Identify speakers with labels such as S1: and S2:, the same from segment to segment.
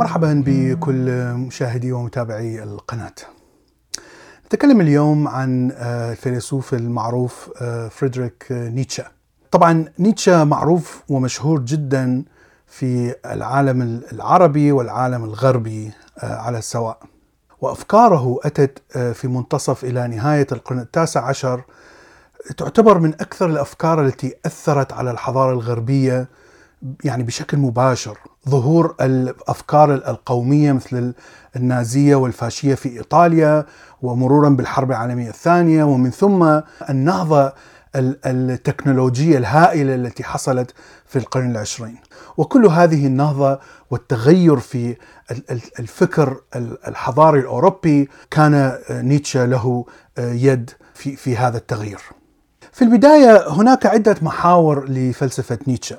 S1: مرحبا بكل مشاهدي ومتابعي القناة. نتكلم اليوم عن الفيلسوف المعروف فريدريك نيتشه. طبعا نيتشه معروف ومشهور جدا في العالم العربي والعالم الغربي على السواء. وأفكاره أتت في منتصف إلى نهاية القرن التاسع عشر تعتبر من أكثر الأفكار التي أثرت على الحضارة الغربية يعني بشكل مباشر ظهور الأفكار القومية مثل النازية والفاشية في إيطاليا ومرورا بالحرب العالمية الثانية ومن ثم النهضة التكنولوجية الهائلة التي حصلت في القرن العشرين وكل هذه النهضة والتغير في الفكر الحضاري الأوروبي كان نيتشه له يد في في هذا التغيير. في البداية هناك عدة محاور لفلسفة نيتشه.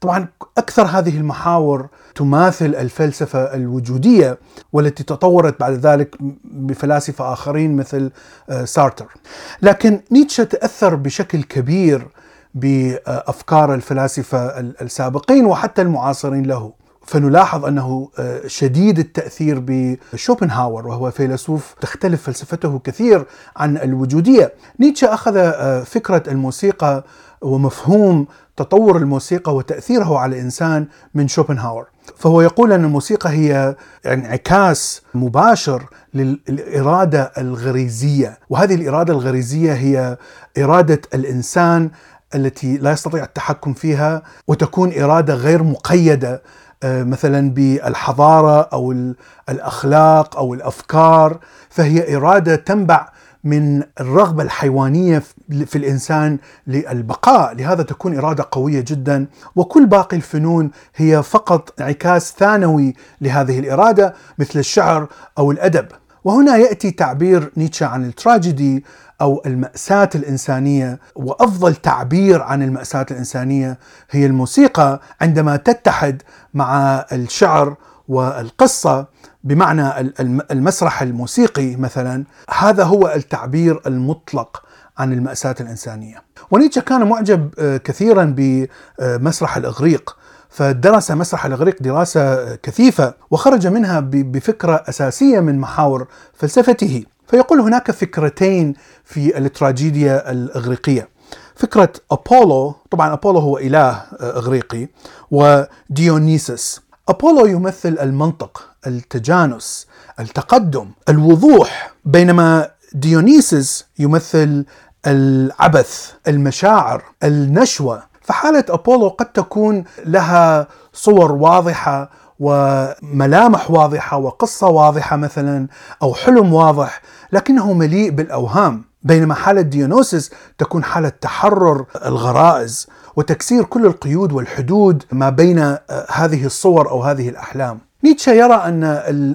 S1: طبعا أكثر هذه المحاور تماثل الفلسفة الوجودية والتي تطورت بعد ذلك بفلاسفة آخرين مثل سارتر. لكن نيتشه تأثر بشكل كبير بأفكار الفلاسفة السابقين وحتى المعاصرين له. فنلاحظ أنه شديد التأثير بشوبنهاور وهو فيلسوف تختلف فلسفته كثير عن الوجودية. نيتشه أخذ فكرة الموسيقى ومفهوم تطور الموسيقى وتأثيره على الإنسان من شوبنهاور. فهو يقول أن الموسيقى هي انعكاس مباشر للإرادة الغريزية، وهذه الإرادة الغريزية هي إرادة الإنسان التي لا يستطيع التحكم فيها وتكون إرادة غير مقيدة مثلا بالحضارة أو الأخلاق أو الأفكار فهي إرادة تنبع من الرغبة الحيوانية في الإنسان للبقاء، لهذا تكون إرادة قوية جدا، وكل باقي الفنون هي فقط انعكاس ثانوي لهذه الإرادة مثل الشعر أو الأدب. وهنا يأتي تعبير نيتشه عن التراجيدي أو المأساة الإنسانية وأفضل تعبير عن المأساة الإنسانية هي الموسيقى عندما تتحد مع الشعر والقصة بمعنى المسرح الموسيقي مثلا هذا هو التعبير المطلق عن المأساة الإنسانية. ونيتشه كان معجب كثيرا بمسرح الإغريق فدرس مسرح الإغريق دراسة كثيفة وخرج منها بفكرة أساسية من محاور فلسفته فيقول هناك فكرتين في التراجيديا الإغريقية. فكرة أبولو طبعا أبولو هو إله إغريقي وديونيسوس أبولو يمثل المنطق التجانس التقدم الوضوح بينما ديونيسوس يمثل العبث المشاعر النشوة. فحالة أبولو قد تكون لها صور واضحة وملامح واضحة وقصة واضحة مثلا أو حلم واضح لكنه مليء بالأوهام بينما حالة ديونوسيس تكون حالة تحرر الغرائز وتكسير كل القيود والحدود ما بين هذه الصور أو هذه الأحلام. نيتشه يرى أن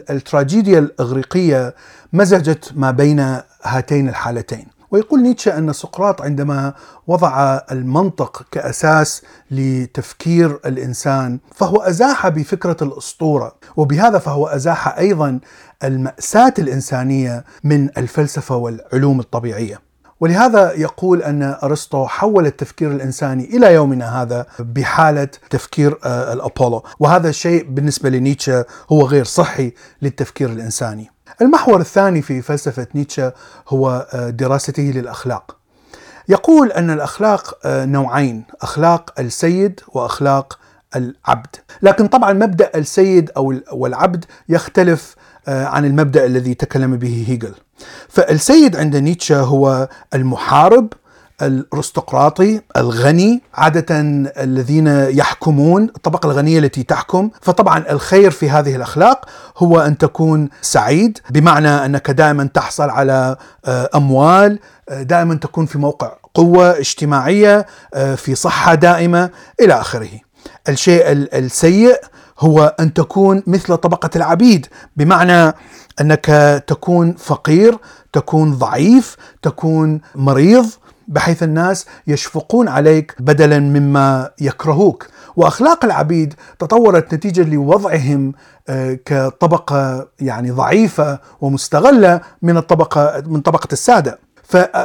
S1: التراجيديا الإغريقية مزجت ما بين هاتين الحالتين. ويقول نيتشه أن سقراط عندما وضع المنطق كأساس لتفكير الإنسان فهو أزاح بفكرة الأسطورة وبهذا فهو أزاح أيضا المأساة الإنسانية من الفلسفة والعلوم الطبيعية. ولهذا يقول أن أرسطو حول التفكير الإنساني إلى يومنا هذا بحالة تفكير الأبولو، وهذا الشيء بالنسبة لنيتشه هو غير صحي للتفكير الإنساني. المحور الثاني في فلسفة نيتشه هو دراسته للأخلاق. يقول أن الأخلاق نوعين أخلاق السيد وأخلاق العبد. لكن طبعا مبدأ السيد أو والعبد يختلف عن المبدأ الذي تكلم به هيجل. فالسيد عند نيتشه هو المحارب الأرستقراطي الغني عادة الذين يحكمون الطبقة الغنية التي تحكم. فطبعا الخير في هذه الأخلاق هو أن تكون سعيد بمعنى أنك دائما تحصل على أموال دائما تكون في موقع قوة اجتماعية في صحة دائمة إلى آخره. الشيء السيء هو أن تكون مثل طبقة العبيد بمعنى أنك تكون فقير تكون ضعيف تكون مريض بحيث الناس يشفقون عليك بدلا مما يكرهوك. وأخلاق العبيد تطورت نتيجة لوضعهم كطبقة يعني ضعيفة ومستغلة من الطبقة من طبقة السادة.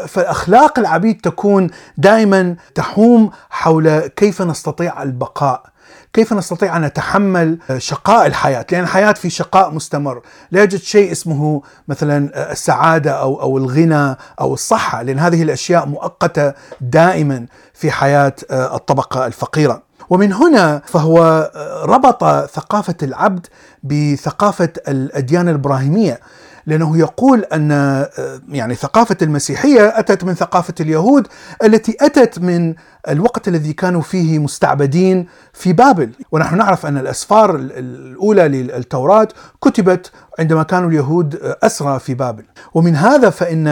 S1: فأخلاق العبيد تكون دائما تحوم حول كيف نستطيع البقاء. كيف نستطيع أن نتحمل شقاء الحياة؟ لأن الحياة في شقاء مستمر، لا يوجد شيء اسمه مثلا السعادة أو أو الغنى أو الصحة، لأن هذه الأشياء مؤقتة دائما في حياة الطبقة الفقيرة. ومن هنا فهو ربط ثقافة العبد بثقافة الأديان الإبراهيمية لأنه يقول أن يعني ثقافة المسيحية أتت من ثقافة اليهود التي أتت من الوقت الذي كانوا فيه مستعبدين في بابل، ونحن نعرف أن الأسفار الأولى للتوراة كتبت عندما كانوا اليهود أسرى في بابل، ومن هذا فإن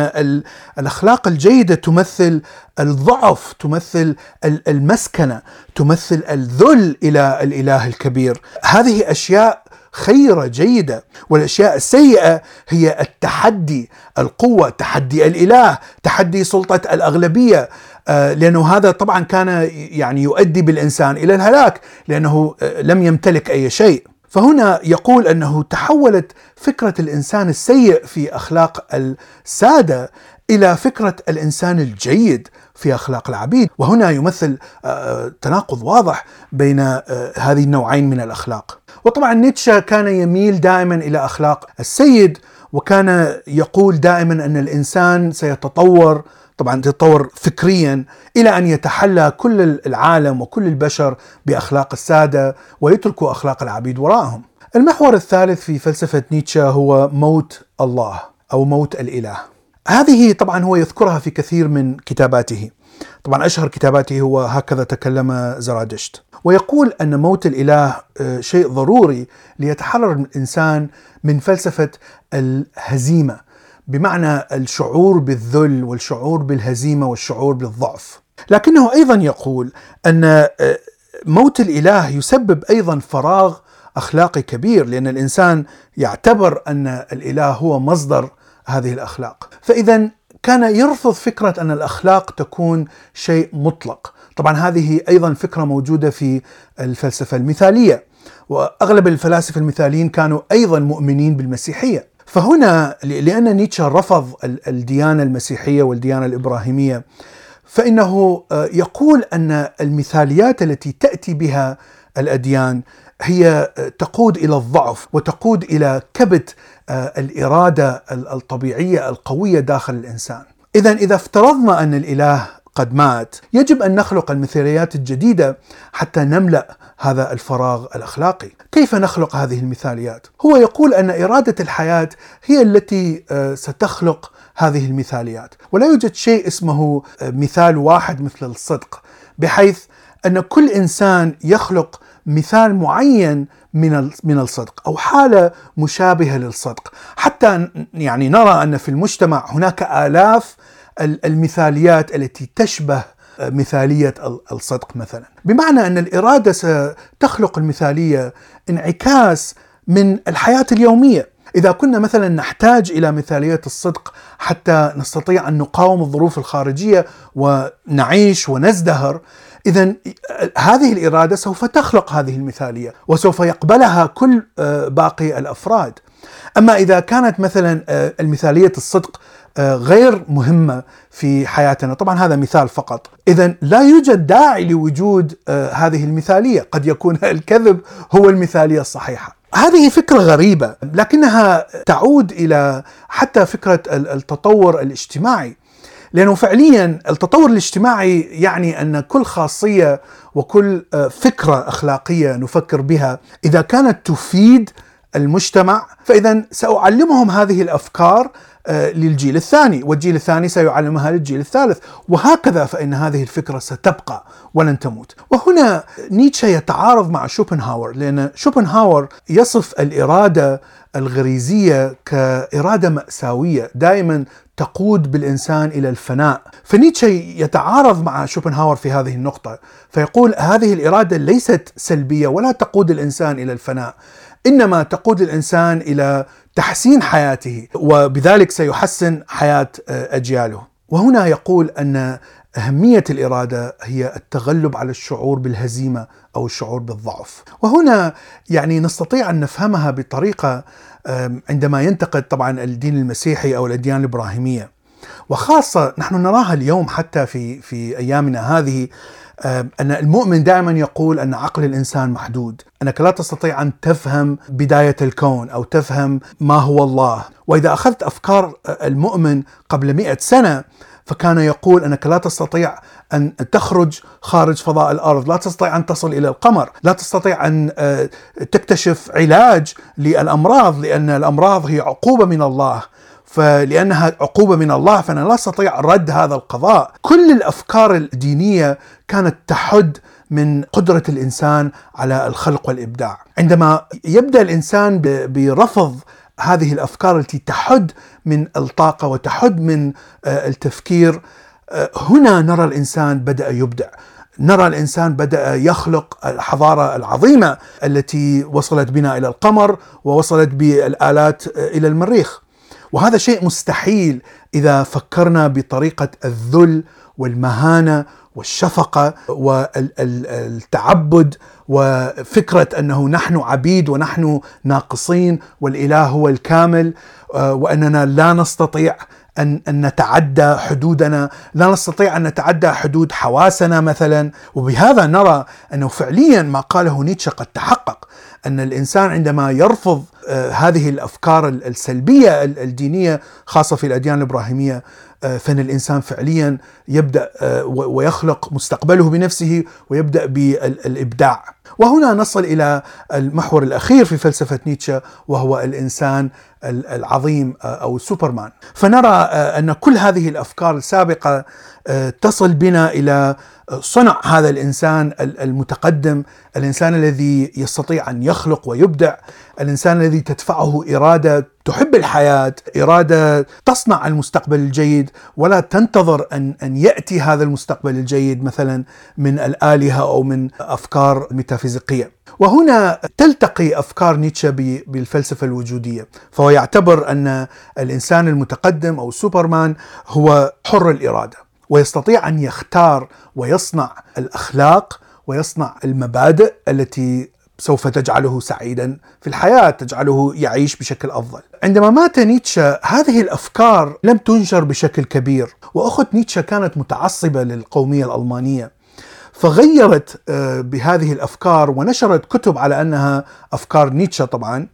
S1: الأخلاق الجيدة تمثل الضعف، تمثل المسكنة، تمثل الذل إلى الإله الكبير، هذه أشياء خيرة جيدة والأشياء السيئة هي التحدي القوة تحدي الإله تحدي سلطة الأغلبية. لأنه هذا طبعا كان يعني يؤدي بالإنسان إلى الهلاك لأنه لم يمتلك أي شيء. فهنا يقول أنه تحولت فكرة الإنسان السيء في أخلاق السادة إلى فكرة الإنسان الجيد في أخلاق العبيد، وهنا يمثل تناقض واضح بين هذه النوعين من الأخلاق. وطبعا نيتشه كان يميل دائما إلى أخلاق السيد وكان يقول دائما أن الإنسان سيتطور طبعا يتطور فكريا إلى أن يتحلى كل العالم وكل البشر بأخلاق السادة ويتركوا أخلاق العبيد وراءهم. المحور الثالث في فلسفة نيتشه هو موت الله أو موت الإله. هذه طبعا هو يذكرها في كثير من كتاباته. طبعا أشهر كتاباته هو هكذا تكلم زرادشت. ويقول أن موت الإله شيء ضروري ليتحرر الإنسان من فلسفة الهزيمة بمعنى الشعور بالذل والشعور بالهزيمة والشعور بالضعف. لكنه أيضا يقول أن موت الإله يسبب أيضا فراغ أخلاقي كبير لأن الإنسان يعتبر أن الإله هو مصدر هذه الأخلاق. فاذا كان يرفض فكرة أن الأخلاق تكون شيء مطلق. طبعا هذه أيضا فكرة موجودة في الفلسفة المثالية وأغلب الفلاسفة المثاليين كانوا أيضا مؤمنين بالمسيحية فهنا لأن نيتشه رفض الديانة المسيحية والديانة الإبراهيمية فإنه يقول أن المثاليات التي تأتي بها الأديان هي تقود إلى الضعف وتقود إلى كبت الإرادة الطبيعية القوية داخل الإنسان. اذا إذا افترضنا أن الإله قد مات يجب أن نخلق المثاليات الجديدة حتى نملأ هذا الفراغ الأخلاقي كيف نخلق هذه المثاليات هو يقول أن إرادة الحياة هي التي ستخلق هذه المثاليات. ولا يوجد شيء اسمه مثال واحد مثل الصدق بحيث أن كل إنسان يخلق مثال معين من من الصدق أو حالة مشابهة للصدق. حتى يعني نرى أن في المجتمع هناك آلاف المثاليات التي تشبه مثالية الصدق مثلا. بمعنى أن الإرادة ستخلق المثالية انعكاس من الحياة اليومية. إذا كنا مثلا نحتاج إلى مثاليه الصدق حتى نستطيع أن نقاوم الظروف الخارجية ونعيش ونزدهر اذا هذه الإرادة سوف تخلق هذه المثالية وسوف يقبلها كل باقي الأفراد. أما إذا كانت مثلا المثالية الصدق غير مهمة في حياتنا، طبعا هذا مثال فقط، اذا لا يوجد داعي لوجود هذه المثالية، قد يكون الكذب هو المثالية الصحيحة. هذه فكرة غريبة لكنها تعود إلى حتى فكرة التطور الاجتماعي. لأنه فعليا التطور الاجتماعي يعني أن كل خاصية وكل فكرة أخلاقية نفكر بها إذا كانت تفيد المجتمع فاذا سأعلمهم هذه الأفكار للجيل الثاني والجيل الثاني سيعلمها للجيل الثالث. وهكذا فإن هذه الفكرة ستبقى ولن تموت. وهنا نيتشه يتعارض مع شوبنهاور لأن شوبنهاور يصف الإرادة الغريزية كإرادة مأساوية دائما تقود بالإنسان إلى الفناء. فنيتشه يتعارض مع شوبنهاور في هذه النقطة فيقول هذه الإرادة ليست سلبية ولا تقود الإنسان إلى الفناء إنما تقود الإنسان إلى تحسين حياته وبذلك سيحسن حياة أجياله. وهنا يقول أن أهمية الإرادة هي التغلب على الشعور بالهزيمة أو الشعور بالضعف. وهنا يعني نستطيع أن نفهمها بطريقة عندما ينتقد طبعا الدين المسيحي أو الأديان الإبراهيمية. وخاصة نحن نراها اليوم حتى في في أيامنا هذه آه، أن المؤمن دائما يقول أن عقل الإنسان محدود أنك لا تستطيع أن تفهم بداية الكون أو تفهم ما هو الله وإذا أخذت أفكار المؤمن قبل مئة سنة فكان يقول أنك لا تستطيع أن تخرج خارج فضاء الأرض، لا تستطيع أن تصل إلى القمر، لا تستطيع أن آه، تكتشف علاج للأمراض لأن الأمراض هي عقوبة من الله. فلأنها عقوبة من الله فأنا لا أستطيع رد هذا القضاء، كل الأفكار الدينية كانت تحد من قدرة الإنسان على الخلق والإبداع، عندما يبدأ الإنسان برفض هذه الأفكار التي تحد من الطاقة وتحد من آه، التفكير آه، هنا نرى الإنسان بدأ يبدع. نرى الإنسان بدأ يخلق الحضارة العظيمة التي وصلت بنا إلى القمر ووصلت بالآلات آه، إلى المريخ. وهذا شيء مستحيل إذا فكرنا بطريقة الذل والمهانة والشفقة والتعبد وفكرة أنه نحن عبيد ونحن ناقصين والإله هو الكامل آه، وأننا لا نستطيع أن أن نتعدى حدودنا، لا نستطيع أن نتعدى حدود حواسنا مثلا، وبهذا نرى أنه فعليا ما قاله نيتشه قد تحقق أن الإنسان عندما يرفض آه، هذه الأفكار السلبية الدينية خاصة في الأديان الإبراهيمية آه، فإن الإنسان فعليا يبدأ آه، ويخلق مستقبله بنفسه ويبدأ بالإبداع. وهنا نصل إلى المحور الأخير في فلسفة نيتشه وهو الإنسان العظيم أو سوبرمان. فنرى أن كل هذه الأفكار السابقة تصل بنا إلى صنع هذا الإنسان المتقدم، الإنسان الذي يستطيع أن يخلق ويبدع، الإنسان الذي تدفعه إرادة تحب الحياة، إرادة تصنع المستقبل الجيد ولا تنتظر ان أن يأتي هذا المستقبل الجيد مثلا من الآلهة أو من أفكار ميتافيزيقيه. وهنا تلتقي أفكار نيتشه بالفلسفة الوجودية، فهو يعتبر أن الإنسان المتقدم أو سوبرمان هو حر الإرادة. ويستطيع أن يختار ويصنع الأخلاق ويصنع المبادئ التي سوف تجعله سعيدا في الحياة، تجعله يعيش بشكل أفضل. عندما مات نيتشه هذه الأفكار لم تنشر بشكل كبير، وأخت نيتشه كانت متعصبة للقومية الألمانية. فغيرت آه، بهذه الأفكار ونشرت كتب على أنها أفكار نيتشه طبعا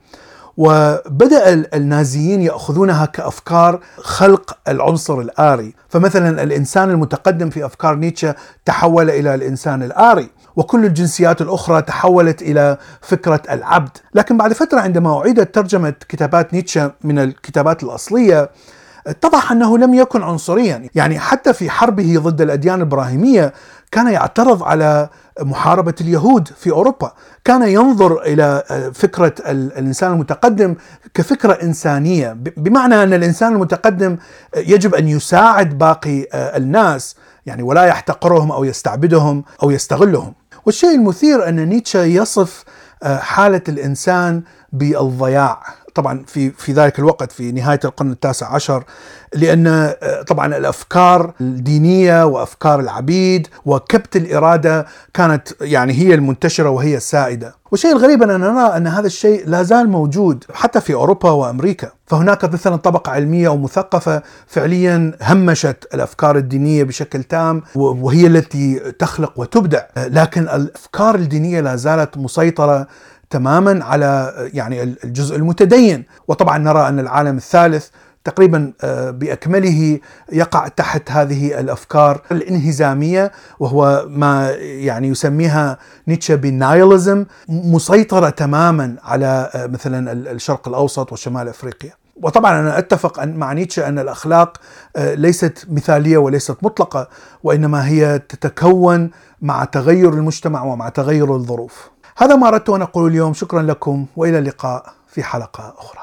S1: وبدأ النازيين يأخذونها كأفكار خلق العنصر الآري، فمثلا الإنسان المتقدم في أفكار نيتشه تحول إلى الإنسان الآري، وكل الجنسيات الأخرى تحولت إلى فكرة العبد، لكن بعد فترة عندما أعيدت ترجمة كتابات نيتشه من الكتابات الأصلية اتضح أنه لم يكن عنصريا، يعني حتى في حربه ضد الأديان الإبراهيمية كان يعترض على محاربة اليهود في أوروبا، كان ينظر إلى فكرة الإنسان المتقدم كفكرة إنسانية، بمعنى أن الإنسان المتقدم يجب أن يساعد باقي الناس، يعني ولا يحتقرهم أو يستعبدهم أو يستغلهم. والشيء المثير أن نيتشه يصف حالة الإنسان بالضياع. طبعا في في ذلك الوقت في نهاية القرن التاسع عشر لأن آه، طبعا الأفكار الدينية وأفكار العبيد وكبت الإرادة كانت يعني هي المنتشرة وهي السائدة. والشيء الغريب اننا نرى أن هذا الشيء لا زال موجود حتى في أوروبا وأمريكا، فهناك مثلا طبقة علمية ومثقفه فعليا همشت الأفكار الدينية بشكل تام وهي التي تخلق وتبدع، لكن الأفكار الدينية لا زالت مسيطرة تماما على يعني الجزء المتدين وطبعا نرى أن العالم الثالث تقريبا آه، بأكمله يقع تحت هذه الأفكار الإنهزامية وهو ما يعني يسميها نيتشه بالنايلزم مسيطرة تماما على آه، مثلا الشرق الأوسط وشمال أفريقيا. وطبعا أنا أتفق مع نيتشه أن الأخلاق آه، ليست مثالية وليست مطلقة وإنما هي تتكون مع تغير المجتمع ومع تغير الظروف. هذا ما أردت أن أقوله اليوم. شكرا لكم وإلى اللقاء في حلقة أخرى.